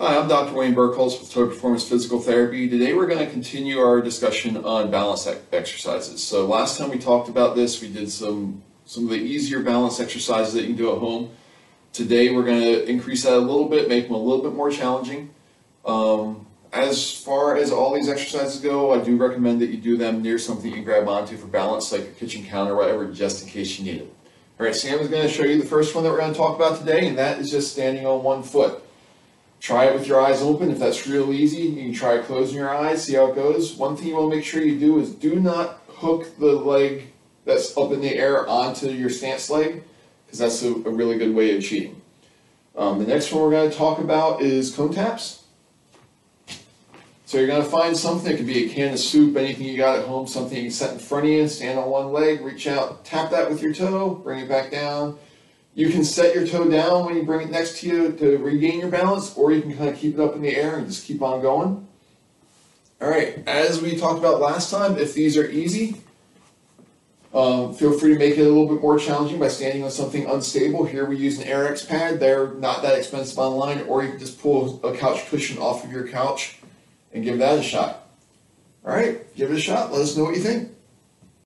Hi, I'm Dr. Wayne Burkholz with Total Performance Physical Therapy. Today we're going to continue our discussion on balance exercises. So last time we talked about this, we did some some of the easier balance exercises that you can do at home. Today we're going to increase that a little bit, make them a little bit more challenging. Um, as far as all these exercises go, I do recommend that you do them near something you can grab onto for balance, like a kitchen counter or whatever, just in case you need it. All right, Sam is going to show you the first one that we're going to talk about today, and that is just standing on one foot. Try it with your eyes open. If that's real easy, you can try closing your eyes, see how it goes. One thing you want to make sure you do is do not hook the leg that's up in the air onto your stance leg, because that's a, a really good way of cheating. Um, the next one we're going to talk about is cone taps. So you're going to find something, it could be a can of soup, anything you got at home, something you can set in front of you, stand on one leg, reach out, tap that with your toe, bring it back down. You can set your toe down when you bring it next to you to regain your balance, or you can kind of keep it up in the air and just keep on going. All right, as we talked about last time, if these are easy, um, feel free to make it a little bit more challenging by standing on something unstable. Here we use an Airex pad. They're not that expensive online, or you can just pull a couch cushion off of your couch and give that a shot. All right, give it a shot. Let us know what you think.